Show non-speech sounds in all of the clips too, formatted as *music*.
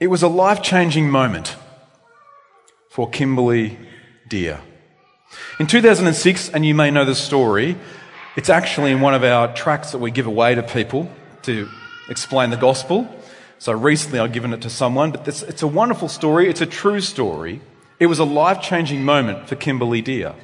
It was a life changing moment for Kimberly Dear. In 2006, and you may know the story, it's actually in one of our tracts that we give away to people to explain the gospel. So recently I've given it to someone, but this, it's a wonderful story. It's a true story. It was a life changing moment for Kimberly Dear.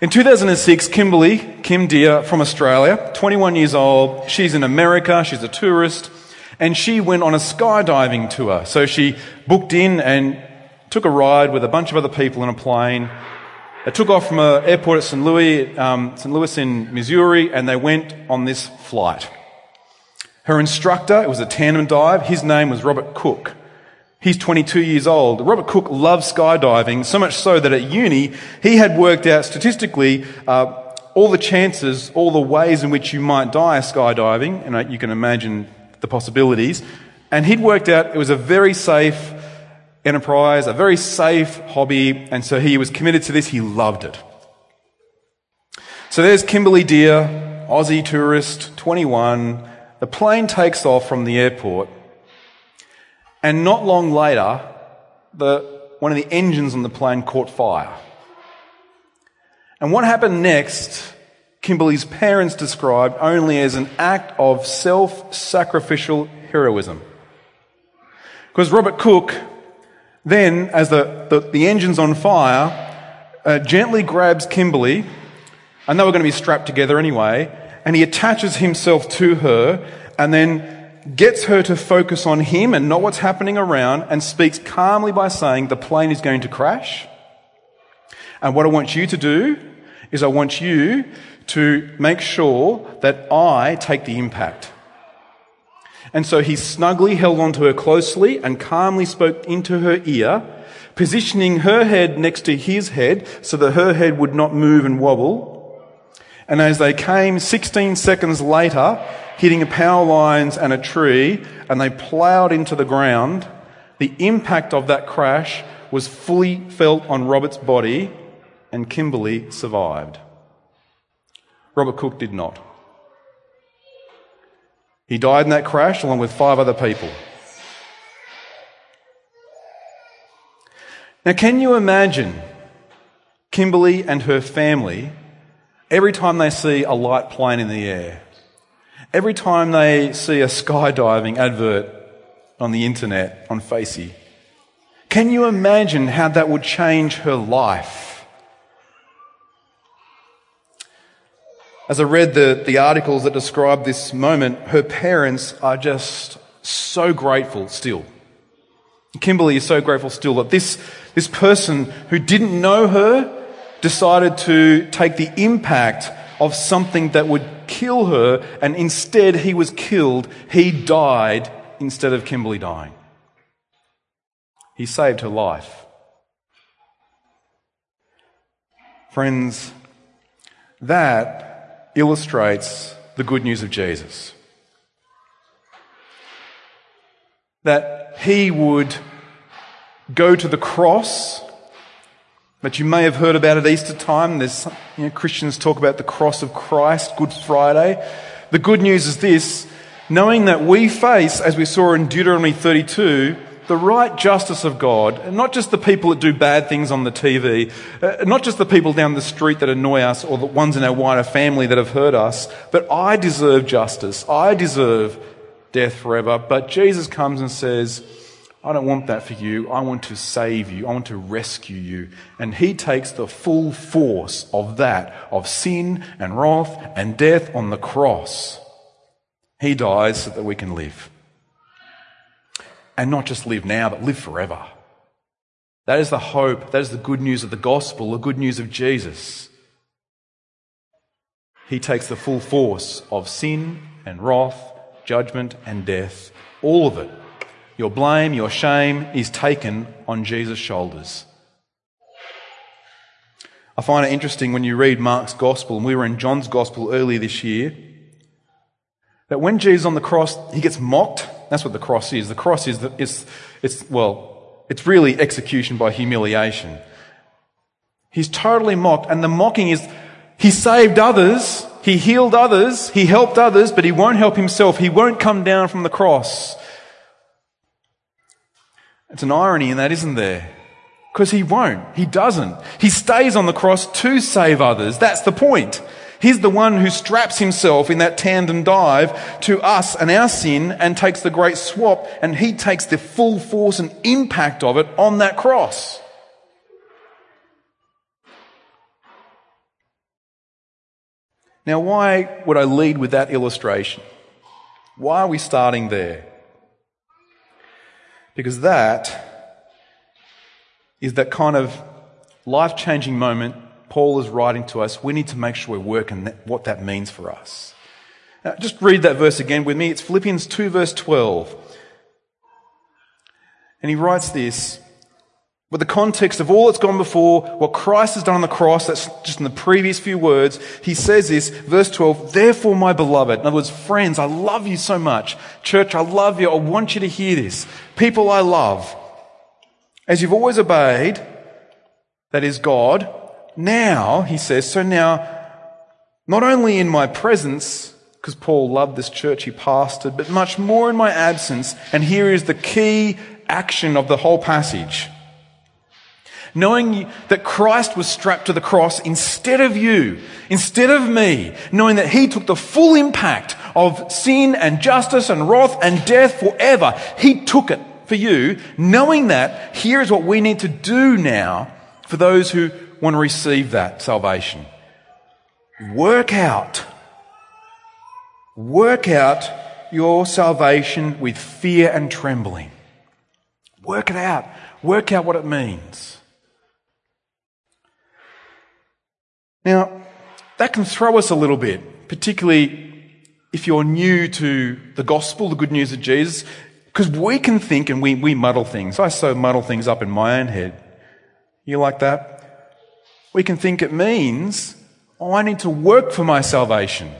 In 2006, Kimberly, Kim Dear from Australia, 21 years old, she's in America, she's a tourist, and she went on a skydiving tour. So she booked in and took a ride with a bunch of other people in a plane. They took off from an airport at St. Louis, um, St. Louis in Missouri, and they went on this flight. Her instructor, it was a tandem dive, his name was Robert Cook. He's 22 years old. Robert Cook loves skydiving, so much so that at uni, he had worked out statistically uh, all the chances, all the ways in which you might die skydiving, and uh, you can imagine the possibilities. And he'd worked out it was a very safe enterprise, a very safe hobby, and so he was committed to this. He loved it. So there's Kimberly Dear, Aussie tourist, 21. The plane takes off from the airport and not long later, the, one of the engines on the plane caught fire. And what happened next, Kimberly's parents described only as an act of self sacrificial heroism. Because Robert Cook, then, as the, the, the engine's on fire, uh, gently grabs Kimberly, and they were going to be strapped together anyway, and he attaches himself to her, and then gets her to focus on him and not what's happening around and speaks calmly by saying the plane is going to crash. And what I want you to do is I want you to make sure that I take the impact. And so he snugly held onto her closely and calmly spoke into her ear, positioning her head next to his head so that her head would not move and wobble. And as they came 16 seconds later, hitting a power lines and a tree, and they ploughed into the ground. The impact of that crash was fully felt on Robert's body, and Kimberly survived. Robert Cook did not. He died in that crash along with five other people. Now, can you imagine Kimberly and her family every time they see a light plane in the air? Every time they see a skydiving advert on the internet, on Facey, can you imagine how that would change her life? As I read the, the articles that describe this moment, her parents are just so grateful still. Kimberly is so grateful still that this, this person who didn't know her decided to take the impact of something that would kill her, and instead he was killed. He died instead of Kimberly dying. He saved her life. Friends, that illustrates the good news of Jesus. That he would go to the cross but you may have heard about at Easter time. There's you know, Christians talk about the cross of Christ, Good Friday. The good news is this knowing that we face, as we saw in Deuteronomy 32, the right justice of God, not just the people that do bad things on the TV, uh, not just the people down the street that annoy us or the ones in our wider family that have hurt us, but I deserve justice. I deserve death forever. But Jesus comes and says, I don't want that for you. I want to save you. I want to rescue you. And he takes the full force of that, of sin and wrath and death on the cross. He dies so that we can live. And not just live now, but live forever. That is the hope. That is the good news of the gospel, the good news of Jesus. He takes the full force of sin and wrath, judgment and death, all of it your blame, your shame is taken on Jesus' shoulders. I find it interesting when you read Mark's gospel, and we were in John's gospel earlier this year, that when Jesus on the cross, he gets mocked. That's what the cross is. The cross is, the, it's, it's, well, it's really execution by humiliation. He's totally mocked, and the mocking is, he saved others, he healed others, he helped others, but he won't help himself. He won't come down from the cross. It's an irony in that, isn't there? Because he won't. He doesn't. He stays on the cross to save others. That's the point. He's the one who straps himself in that tandem dive to us and our sin and takes the great swap and he takes the full force and impact of it on that cross. Now, why would I lead with that illustration? Why are we starting there? Because that is that kind of life changing moment Paul is writing to us, we need to make sure we're working what that means for us. Now, just read that verse again with me. It's Philippians 2, verse 12. And he writes this with the context of all that's gone before, what Christ has done on the cross, that's just in the previous few words. He says this, verse 12, therefore, my beloved, in other words, friends, I love you so much. Church, I love you. I want you to hear this. People I love, as you've always obeyed, that is God, now, he says, so now, not only in my presence, because Paul loved this church he pastored, but much more in my absence. And here is the key action of the whole passage. Knowing that Christ was strapped to the cross instead of you, instead of me, knowing that he took the full impact of sin and justice and wrath and death forever, he took it for you. Knowing that, here is what we need to do now for those who want to receive that salvation. Work out. Work out your salvation with fear and trembling. Work it out. Work out what it means. Now, that can throw us a little bit, particularly if you're new to the gospel, the good news of Jesus, because we can think and we, we muddle things. I so muddle things up in my own head. You like that? We can think it means, oh, I need to work for my salvation.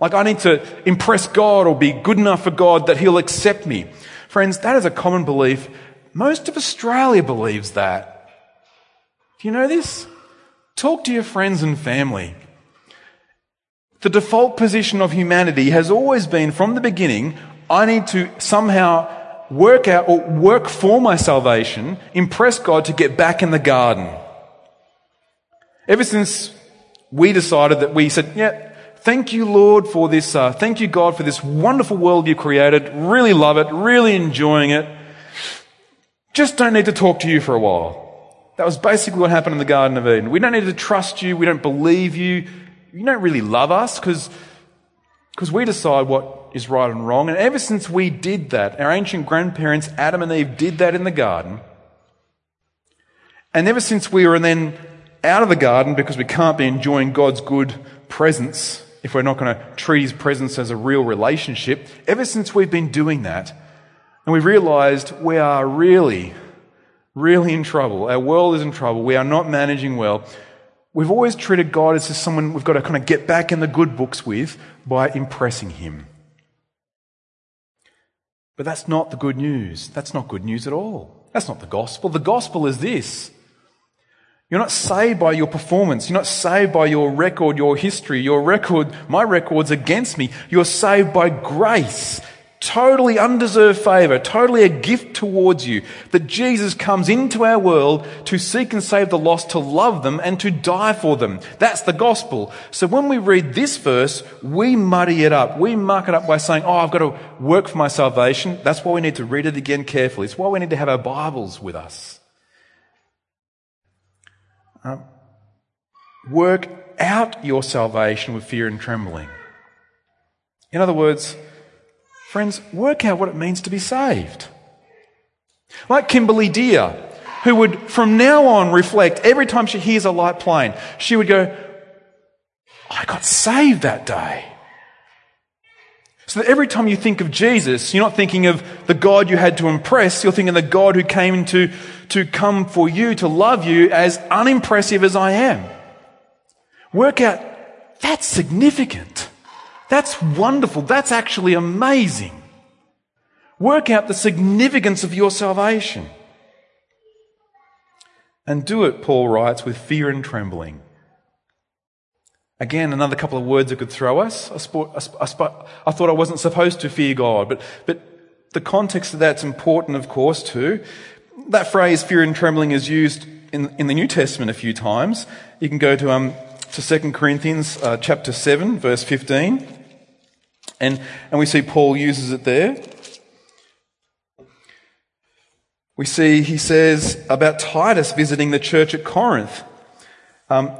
Like I need to impress God or be good enough for God that He'll accept me. Friends, that is a common belief. Most of Australia believes that. Do you know this? Talk to your friends and family. The default position of humanity has always been from the beginning, I need to somehow work out or work for my salvation, impress God to get back in the garden. Ever since we decided that we said, yeah, thank you, Lord, for this, uh, thank you, God, for this wonderful world you created. Really love it, really enjoying it. Just don't need to talk to you for a while. That was basically what happened in the Garden of Eden. We don't need to trust you. We don't believe you. You don't really love us because we decide what is right and wrong. And ever since we did that, our ancient grandparents, Adam and Eve, did that in the garden. And ever since we were then out of the garden because we can't be enjoying God's good presence if we're not going to treat His presence as a real relationship. Ever since we've been doing that, and we've realized we are really, really in trouble. Our world is in trouble. We are not managing well. We've always treated God as someone we've got to kind of get back in the good books with by impressing Him. But that's not the good news. That's not good news at all. That's not the gospel. The gospel is this you're not saved by your performance. You're not saved by your record, your history, your record, my record's against me. You're saved by grace. Totally undeserved favor, totally a gift towards you. That Jesus comes into our world to seek and save the lost, to love them and to die for them. That's the gospel. So when we read this verse, we muddy it up. We muck it up by saying, oh, I've got to work for my salvation. That's why we need to read it again carefully. It's why we need to have our Bibles with us. Um, work out your salvation with fear and trembling. In other words, friends, work out what it means to be saved. Like Kimberly Dear, who would from now on reflect every time she hears a light plane, she would go, I got saved that day. So that every time you think of Jesus, you're not thinking of the God you had to impress, you're thinking of the God who came to, to come for you, to love you, as unimpressive as I am. Work out, that's significant. That's wonderful. That's actually amazing. Work out the significance of your salvation. And do it, Paul writes, with fear and trembling. Again, another couple of words that could throw us. I, thought I wasn't supposed to fear God, but, but The context of that's important, of course, too. That phrase, fear and trembling, is used in, in the New Testament a few times. You can go to, um, to 2 Corinthians uh, chapter 7, verse 15. And, and we see Paul uses it there. We see he says about Titus visiting the church at Corinth. Um,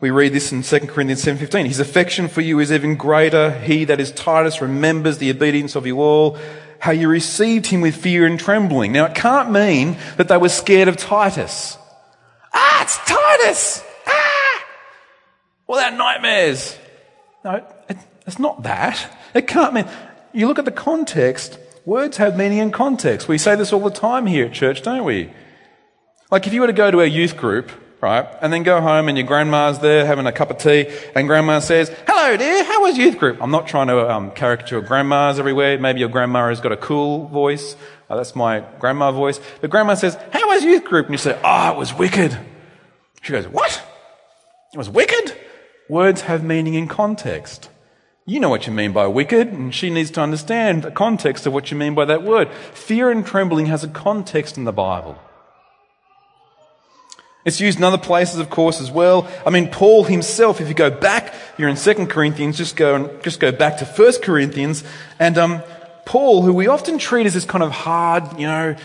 we read this in 2 Corinthians 7.15. His affection for you is even greater. He, that is Titus, remembers the obedience of you all, how you received him with fear and trembling. Now, it can't mean that they were scared of Titus. Ah, it's Titus! Ah! Without nightmares. No, it, it's not that. It can't mean. You look at the context, words have meaning in context. We say this all the time here at church, don't we? Like if you were to go to a youth group right? And then go home and your grandma's there having a cup of tea, and grandma says, Hello, dear, how was youth group? I'm not trying to um, caricature grandmas everywhere. Maybe your grandma has got a cool voice. Oh, that's my grandma voice. But grandma says, How was youth group? And you say, Oh, it was wicked. She goes, What? It was wicked? Words have meaning in context. You know what you mean by wicked, and she needs to understand the context of what you mean by that word. Fear and trembling has a context in the Bible. It's used in other places, of course, as well. I mean, Paul himself, if you go back, you're in 2 Corinthians, just go, just go back to 1 Corinthians, and um, Paul, who we often treat as this kind of hard, you know,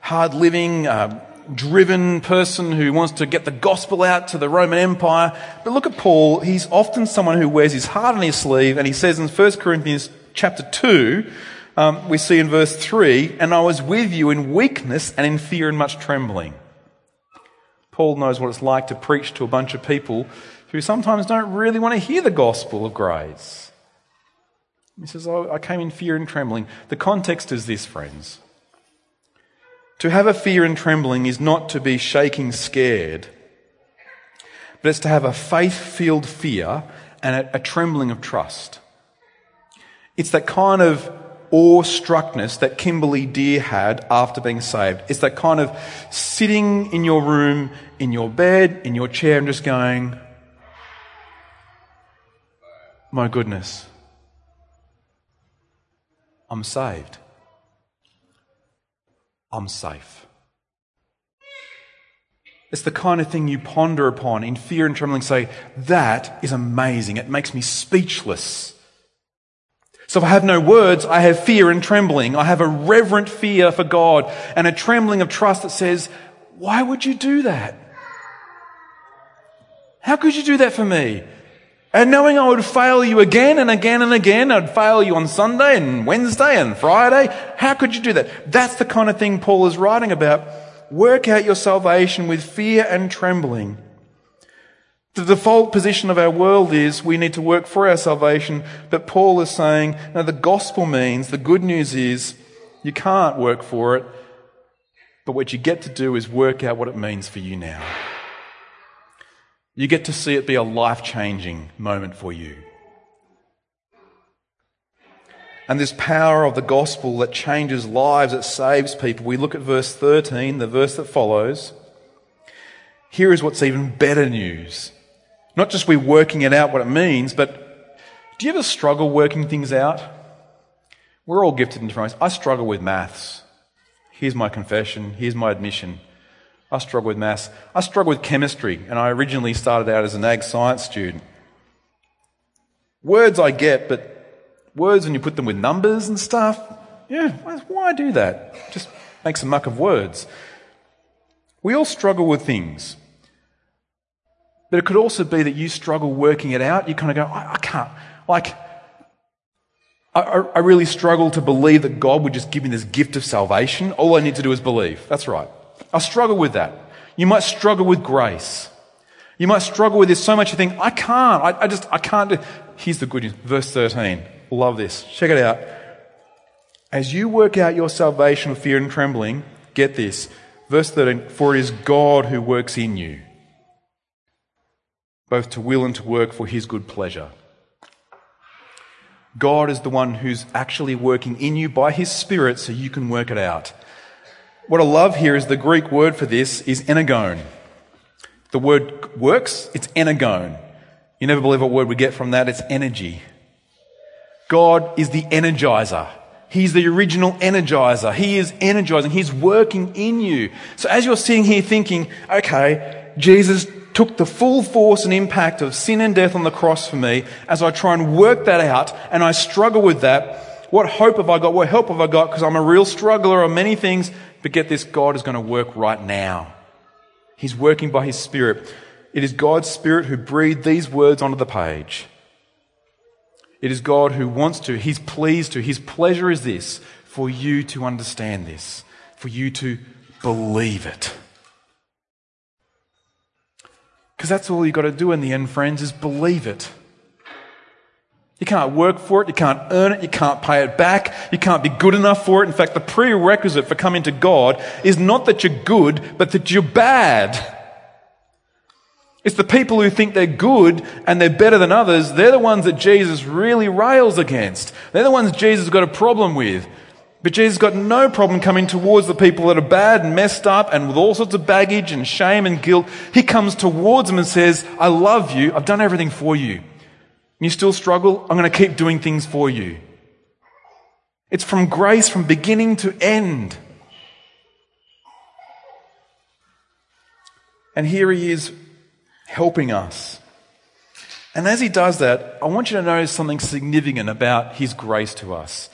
hard living, uh, driven person who wants to get the gospel out to the Roman Empire. But look at Paul, he's often someone who wears his heart on his sleeve, and he says in 1 Corinthians chapter 2, um, we see in verse 3, and I was with you in weakness and in fear and much trembling. Paul knows what it's like to preach to a bunch of people who sometimes don't really want to hear the gospel of grace. He says, oh, I came in fear and trembling. The context is this, friends. To have a fear and trembling is not to be shaking scared, but it's to have a faith filled fear and a, a trembling of trust. It's that kind of awestruckness that Kimberly Dear had after being saved. It's that kind of sitting in your room, in your bed, in your chair, and just going, My goodness, I'm saved. I'm safe. It's the kind of thing you ponder upon in fear and trembling, say, That is amazing. It makes me speechless. So I have no words, I have fear and trembling. I have a reverent fear for God and a trembling of trust that says, why would you do that? How could you do that for me? And knowing I would fail you again and again and again, I'd fail you on Sunday and Wednesday and Friday. How could you do that? That's the kind of thing Paul is writing about. Work out your salvation with fear and trembling. The default position of our world is we need to work for our salvation, but Paul is saying, no, the gospel means, the good news is, you can't work for it, but what you get to do is work out what it means for you now. You get to see it be a life changing moment for you. And this power of the gospel that changes lives, that saves people. We look at verse 13, the verse that follows. Here is what's even better news. Not just we're working it out what it means, but do you ever struggle working things out? We're all gifted in different ways. I struggle with maths. Here's my confession. Here's my admission. I struggle with maths. I struggle with chemistry, and I originally started out as an ag science student. Words I get, but words when you put them with numbers and stuff, yeah, why do that? Just makes a muck of words. We all struggle with things. But it could also be that you struggle working it out. You kind of go, I, I can't. Like, I, I really struggle to believe that God would just give me this gift of salvation. All I need to do is believe. That's right. I struggle with that. You might struggle with grace. You might struggle with this so much you think, I can't. I, I just, I can't do. Here's the good news. Verse 13. Love this. Check it out. As you work out your salvation with fear and trembling, get this. Verse 13. For it is God who works in you both to will and to work for his good pleasure. God is the one who's actually working in you by his Spirit so you can work it out. What I love here is the Greek word for this is energon. The word works, it's energon. You never believe what word we get from that, it's energy. God is the energizer. He's the original energizer. He is energizing. He's working in you. So as you're sitting here thinking, okay, Jesus took the full force and impact of sin and death on the cross for me, as I try and work that out and I struggle with that, what hope have I got? What help have I got? Because I'm a real struggler on many things. But get this, God is going to work right now. He's working by His Spirit. It is God's Spirit who breathed these words onto the page. It is God who wants to, He's pleased to, His pleasure is this for you to understand this, for you to believe it. Because that's all you've got to do in the end, friends, is believe it. You can't work for it, you can't earn it, you can't pay it back, you can't be good enough for it. In fact, the prerequisite for coming to God is not that you're good, but that you're bad. It's the people who think they're good and they're better than others. They're the ones that Jesus really rails against. They're the ones Jesus got a problem with. But Jesus got no problem coming towards the people that are bad and messed up and with all sorts of baggage and shame and guilt. He comes towards them and says, I love you. I've done everything for you. You still struggle? I'm going to keep doing things for you. It's from grace from beginning to end. And here he is helping us. And as he does that, I want you to notice something significant about his grace to us.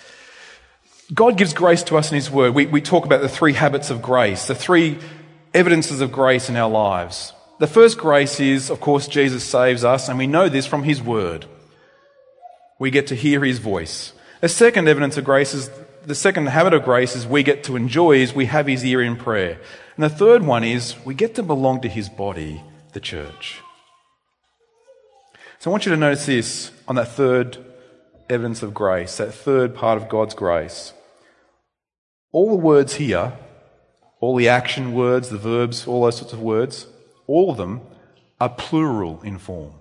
God gives grace to us in his word. We, we talk about the three habits of grace, the three evidences of grace in our lives. The first grace is, of course, Jesus saves us, and we know this from his word. We get to hear his voice. The second evidence of grace is the second habit of grace is we get to enjoy is we have his ear in prayer. And the third one is we get to belong to his body the church. So I want you to notice this on that third evidence of grace, that third part of God's grace. All the words here, all the action words, the verbs, all those sorts of words, all of them are plural in form.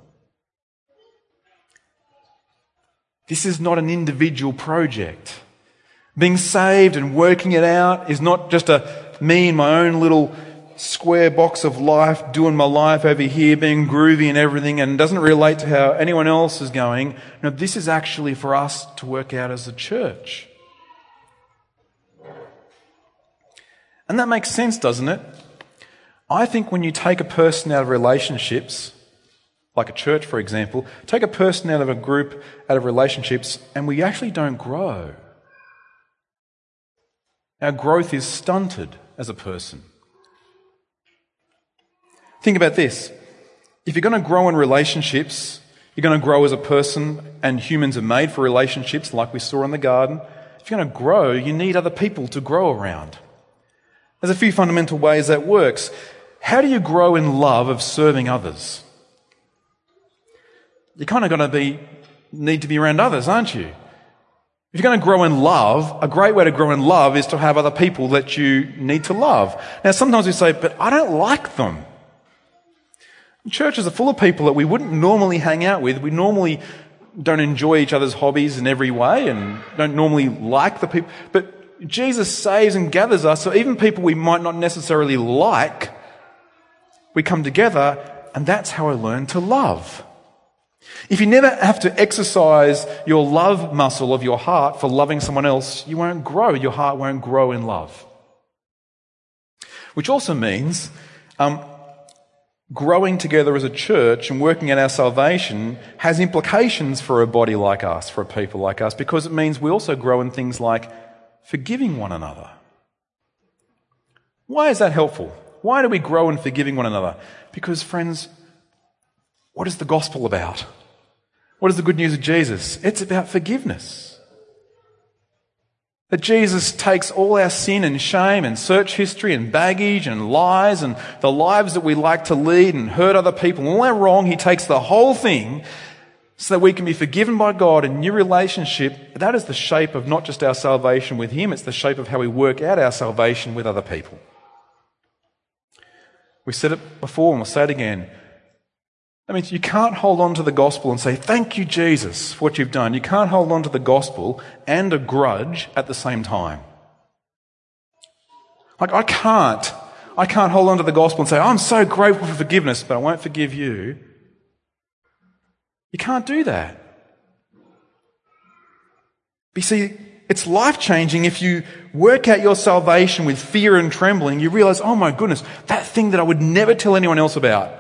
This is not an individual project. Being saved and working it out is not just a me and my own little square box of life, doing my life over here, being groovy and everything, and doesn't relate to how anyone else is going. No, this is actually for us to work out as a church. And that makes sense, doesn't it? I think when you take a person out of relationships, like a church, for example, take a person out of a group, out of relationships, and we actually don't grow. Our growth is stunted as a person. Think about this. If you're going to grow in relationships, you're going to grow as a person, and humans are made for relationships, like we saw in the garden. If you're going to grow, you need other people to grow around. There's a few fundamental ways that works. How do you grow in love of serving others? You're kind of going to be, need to be around others, aren't you? If you're going to grow in love, a great way to grow in love is to have other people that you need to love. Now, sometimes we say, but I don't like them. Churches are full of people that we wouldn't normally hang out with. We normally don't enjoy each other's hobbies in every way and don't normally like the people. But Jesus saves and gathers us, so even people we might not necessarily like, we come together, and that's how I learn to love. If you never have to exercise your love muscle of your heart for loving someone else, you won't grow. Your heart won't grow in love. Which also means um, growing together as a church and working at our salvation has implications for a body like us, for a people like us, because it means we also grow in things like forgiving one another. Why is that helpful? Why do we grow in forgiving one another? Because, friends, what is the gospel about? What is the good news of Jesus? It's about forgiveness. That Jesus takes all our sin and shame and search history and baggage and lies and the lives that we like to lead and hurt other people, all our wrong, He takes the whole thing so that we can be forgiven by God in new relationship. That is the shape of not just our salvation with Him, it's the shape of how we work out our salvation with other people. We said it before and we'll say it again. That means you can't hold on to the gospel and say, Thank you, Jesus, for what you've done. You can't hold on to the gospel and a grudge at the same time. Like, I can't. I can't hold on to the gospel and say, I'm so grateful for forgiveness, but I won't forgive you. You can't do that. But you see, it's life changing if you work out your salvation with fear and trembling. You realize, oh my goodness, that thing that I would never tell anyone else about.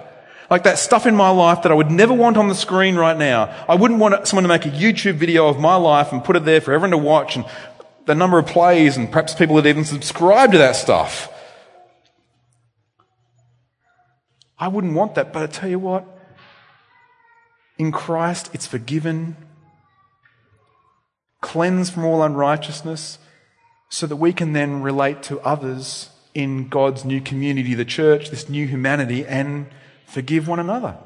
Like that stuff in my life that I would never want on the screen right now. I wouldn't want someone to make a YouTube video of my life and put it there for everyone to watch and the number of plays and perhaps people that even subscribe to that stuff. I wouldn't want that, but I tell you what, in Christ it's forgiven, cleansed from all unrighteousness, so that we can then relate to others in God's new community, the church, this new humanity, and forgive one another.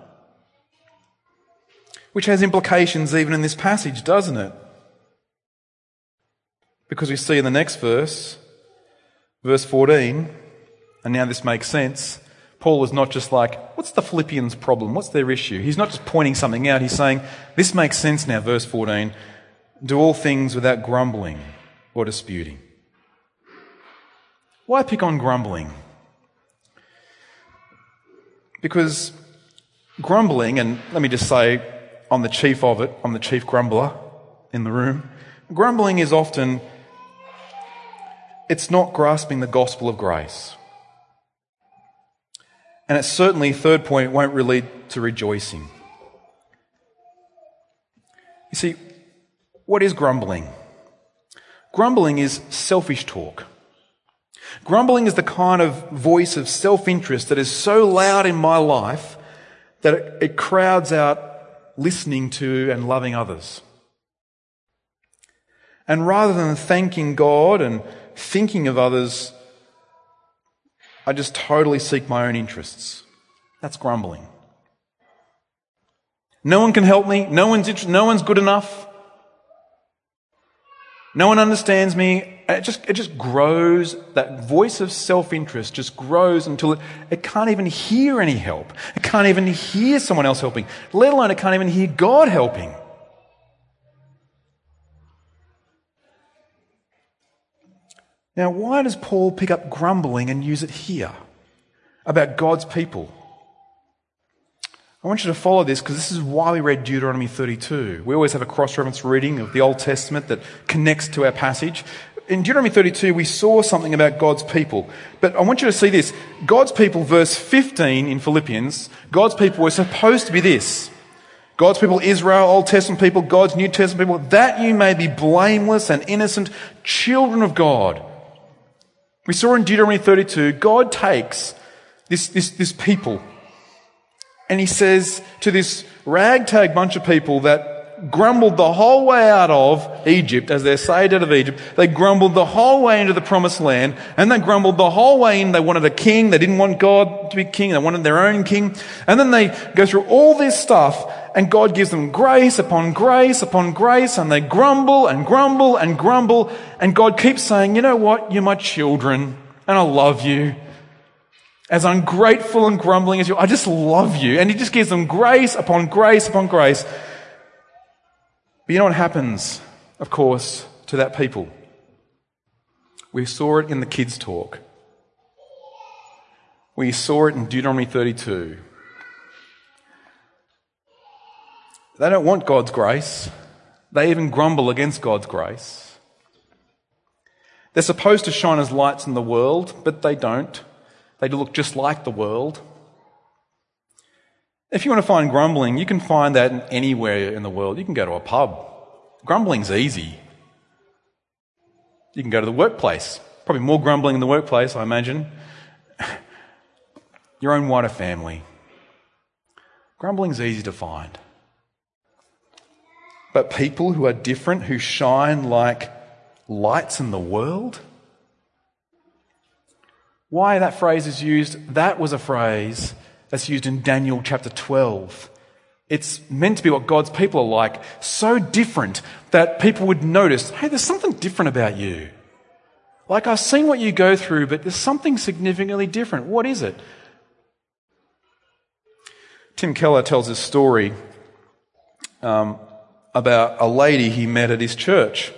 Which has implications even in this passage, doesn't it? Because we see in the next verse, verse 14, and now this makes sense. Paul is not just like, what's the Philippians' problem? What's their issue? He's not just pointing something out. He's saying, this makes sense now, verse 14. Do all things without grumbling or disputing. Why pick on grumbling? Because grumbling, and let me just say, I'm the chief of it, I'm the chief grumbler in the room. Grumbling is often, it's not grasping the gospel of grace. And it certainly, third point, won't lead to rejoicing. You see, what is grumbling? Grumbling is selfish talk. Grumbling is the kind of voice of self interest that is so loud in my life that it, it, crowds out listening to and loving others. And rather than thanking God and thinking of others, I just totally seek my own interests. That's grumbling. No one can help me. No one's, no one's good enough. No one understands me. It just, it just grows. That voice of self interest just grows until it, it can't even hear any help. It can't even hear someone else helping, let alone it can't even hear God helping. Now, why does Paul pick up grumbling and use it here about God's people? I want you to follow this because this is why we read Deuteronomy 32. We always have a cross reference reading of the Old Testament that connects to our passage. In Deuteronomy 32, we saw something about God's people. But I want you to see this. God's people, verse 15 in Philippians, God's people were supposed to be this. God's people, Israel, Old Testament people, God's New Testament people, that you may be blameless and innocent children of God. We saw in Deuteronomy 32, God takes this, this, this people and he says to this ragtag bunch of people that grumbled the whole way out of Egypt, as they're saved out of Egypt, they grumbled the whole way into the promised land, and they grumbled the whole way in. They wanted a king. They didn't want God to be king. They wanted their own king. And then they go through all this stuff, and God gives them grace upon grace upon grace, and they grumble and grumble and grumble, and God keeps saying, you know what? You're my children, and I love you as ungrateful and grumbling as you, are. I just love you. And he just gives them grace upon grace upon grace. But you know what happens, of course, to that people? We saw it in the kids' talk. We saw it in Deuteronomy 32. They don't want God's grace. They even grumble against God's grace. They're supposed to shine as lights in the world, but they don't. They look just like the world. If you want to find grumbling, you can find that anywhere in the world. You can go to a pub. Grumbling's easy. You can go to the workplace. Probably more grumbling in the workplace, I imagine. *laughs* Your own wider family. Grumbling's easy to find. But people who are different, who shine like lights in the world, why that phrase is used, that was a phrase that's used in Daniel chapter 12. It's meant to be what God's people are like, so different that people would notice, hey, there's something different about you. Like, I've seen what you go through, but there's something significantly different. What is it? Tim Keller tells this story um, about a lady he met at his church.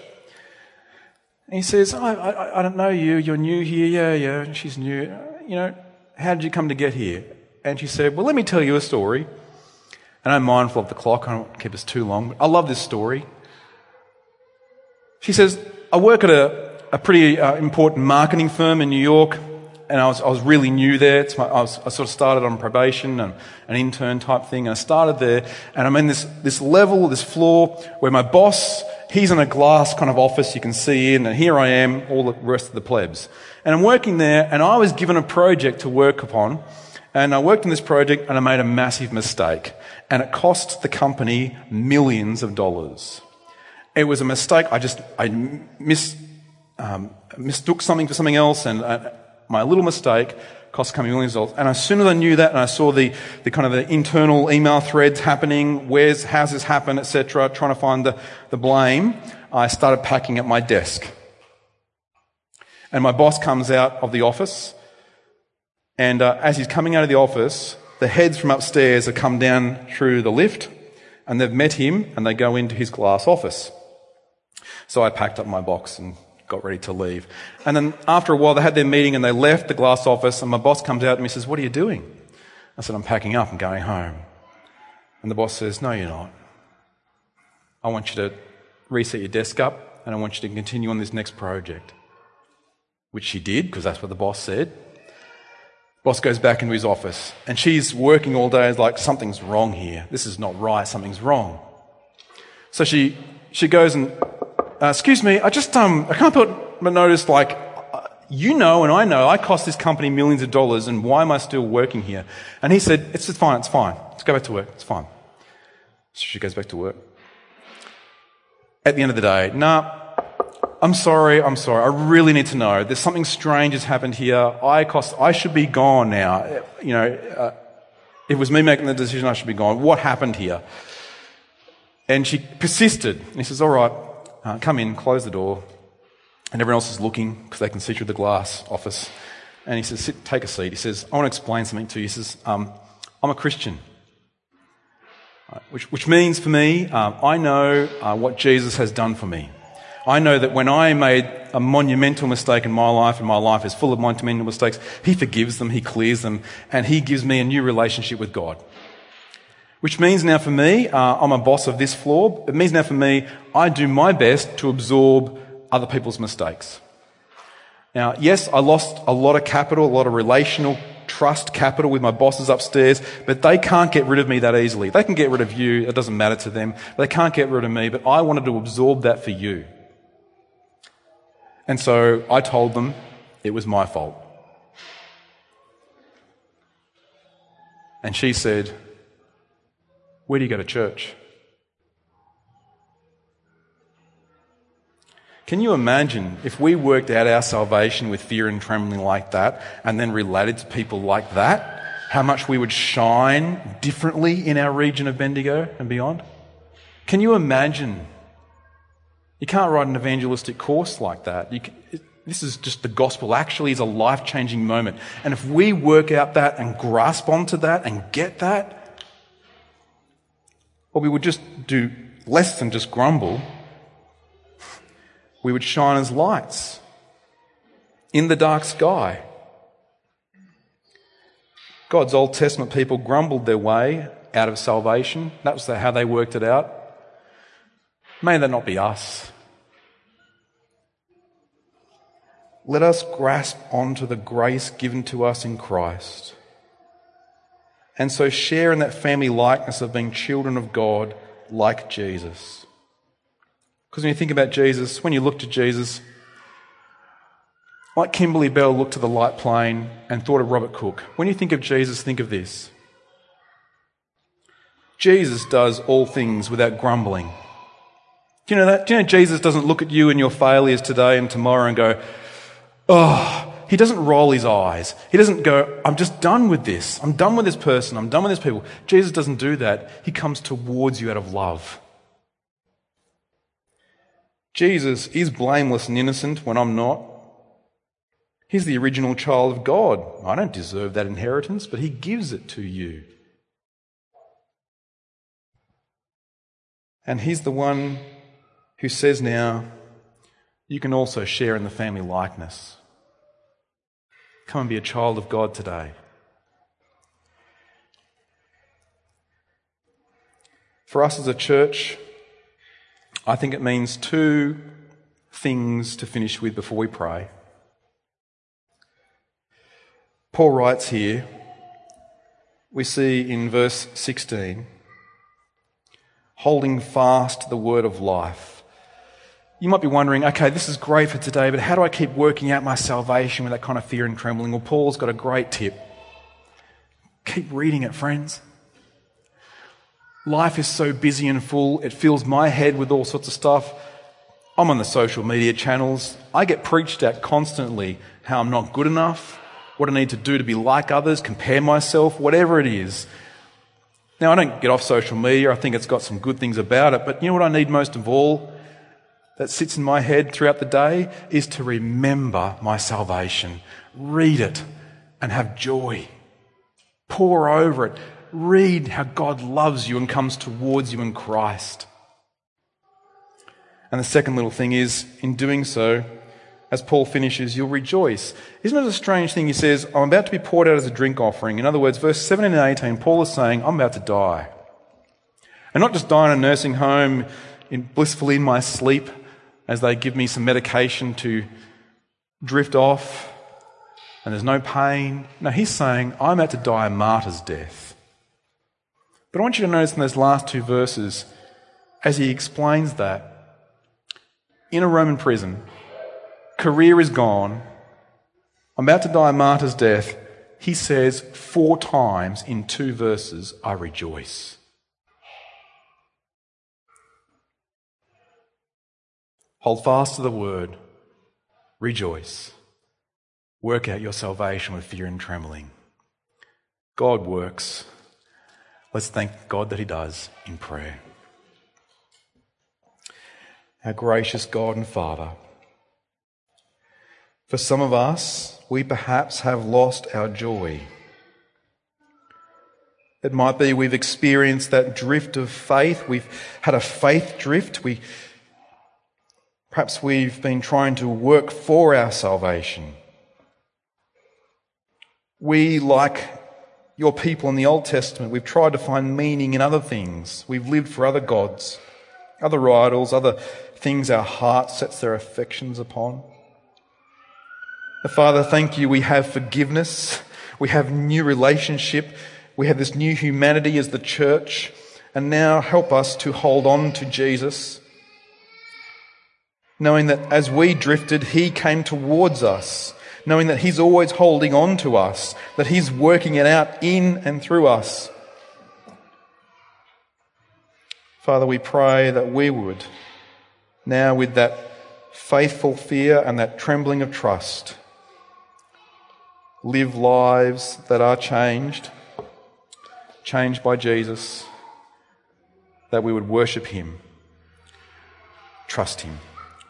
And he says, I, I, I don't know you. You're new here. Yeah, yeah. She's new. You know, how did you come to get here? And she said, Well, let me tell you a story. And I'm mindful of the clock. I don't want to keep us too long. But I love this story. She says, I work at a, a pretty uh, important marketing firm in New York, and I was, I was really new there. My, I, was, I sort of started on probation and an intern type thing. I started there, and I'm in this, this level, this floor, where my boss, he's in a glass kind of office you can see in, and here I am, all the rest of the plebs. And I'm working there, and I was given a project to work upon, and I worked on this project, and I made a massive mistake. And it cost the company millions of dollars. It was a mistake. I just, I mis, um, mistook something for something else, and uh, my little mistake cost the company millions of dollars. And as soon as I knew that, and I saw the, the kind of the internal email threads happening, where's, how's this happen, etc., trying to find the, the blame, I started packing at my desk. And my boss comes out of the office, and uh, as he's coming out of the office, the heads from upstairs have come down through the lift, and they've met him, and they go into his glass office. So I packed up my box and got ready to leave. And then after a while, they had their meeting and they left the glass office, and my boss comes out and says, What are you doing? I said, I'm packing up and going home. And the boss says, No, you're not. I want you to reset your desk up and I want you to continue on this next project. Which she did, because that's what the boss said. Boss goes back into his office and she's working all day, like, something's wrong here. This is not right, something's wrong. So she, she goes and uh, excuse me, I just, um, I can't put, but notice, like, uh, you know and I know I cost this company millions of dollars and why am I still working here? And he said, it's just fine, it's fine. Let's go back to work. It's fine. So she goes back to work. At the end of the day, nah, I'm sorry, I'm sorry. I really need to know. There's something strange has happened here. I cost, I should be gone now. You know, uh, it was me making the decision I should be gone. What happened here? And she persisted. And he says, all right, uh, come in, close the door, and everyone else is looking because they can see through the glass office. And he says, Sit, take a seat. He says, I want to explain something to you. He says, um, I'm a Christian. Uh, which, which, means for me, um, I know uh, what Jesus has done for me. I know that when I made a monumental mistake in my life, and my life is full of monumental mistakes, He forgives them, He clears them, and He gives me a new relationship with God. Which means now for me, uh, I'm a boss of this floor. It means now for me, I do my best to absorb other people's mistakes. Now, yes, I lost a lot of capital, a lot of relational trust capital with my bosses upstairs, but they can't get rid of me that easily. They can get rid of you, it doesn't matter to them. They can't get rid of me, but I wanted to absorb that for you. And so I told them it was my fault. And she said, where do you go to church? Can you imagine if we worked out our salvation with fear and trembling like that and then related to people like that? How much we would shine differently in our region of Bendigo and beyond? Can you imagine? You can't write an evangelistic course like that. Can, this is just the gospel actually is a life changing moment. And if we work out that and grasp onto that and get that, or we would just do less than just grumble. We would shine as lights in the dark sky. God's Old Testament people grumbled their way out of salvation. That was how they worked it out. May that not be us. Let us grasp onto the grace given to us in Christ and so share in that family likeness of being children of God like Jesus. Because when you think about Jesus, when you look to Jesus, like Kimberly Bell looked to the light plane and thought of Robert Cook, when you think of Jesus, think of this. Jesus does all things without grumbling. Do you know that? Do you know Jesus doesn't look at you and your failures today and tomorrow and go, oh, he doesn't roll his eyes. He doesn't go, I'm just done with this. I'm done with this person. I'm done with these people. Jesus doesn't do that. He comes towards you out of love. Jesus is blameless and innocent when I'm not. He's the original child of God. I don't deserve that inheritance, but He gives it to you. And He's the one who says now, you can also share in the family likeness. Come and be a child of God today. For us as a church, I think it means two things to finish with before we pray. Paul writes here, we see in verse 16, holding fast the word of life. You might be wondering, okay, this is great for today, but how do I keep working out my salvation with that kind of fear and trembling? Well, Paul's got a great tip. Keep reading it, friends. Life is so busy and full, it fills my head with all sorts of stuff. I'm on the social media channels. I get preached at constantly how I'm not good enough, what I need to do to be like others, compare myself, whatever it is. Now, I don't get off social media. I think it's got some good things about it. But you know what I need most of all that sits in my head throughout the day is to remember my salvation. Read it and have joy. Pore over it. Read how God loves you and comes towards you in Christ. And the second little thing is, in doing so, as Paul finishes, you'll rejoice. Isn't it a strange thing? He says, I'm about to be poured out as a drink offering. In other words, verse 17 and 18, Paul is saying, I'm about to die. And not just die in a nursing home, in, blissfully in my sleep, as they give me some medication to drift off, and there's no pain. No, he's saying, I'm about to die a martyr's death. But I want you to notice in those last two verses, as he explains that, in a Roman prison, career is gone, I'm about to die a martyr's death, he says four times in two verses, I rejoice. Hold fast to the word, rejoice. Work out your salvation with fear and trembling. God works. Let's thank God that He does in prayer. Our gracious God and Father, for some of us, we perhaps have lost our joy. It might be we've experienced that drift of faith. We've had a faith drift. We, perhaps we've been trying to work for our salvation. We, like your people in the Old Testament, we've tried to find meaning in other things. We've lived for other gods, other idols, other things our heart sets their affections upon. Father, thank you. We have forgiveness. We have new relationship. We have this new humanity as the church. And now help us to hold on to Jesus, knowing that as we drifted, He came towards us, knowing that He's always holding on to us, that He's working it out in and through us. Father, we pray that we would, now with that faithful fear and that trembling of trust, live lives that are changed, changed by Jesus, that we would worship Him, trust Him.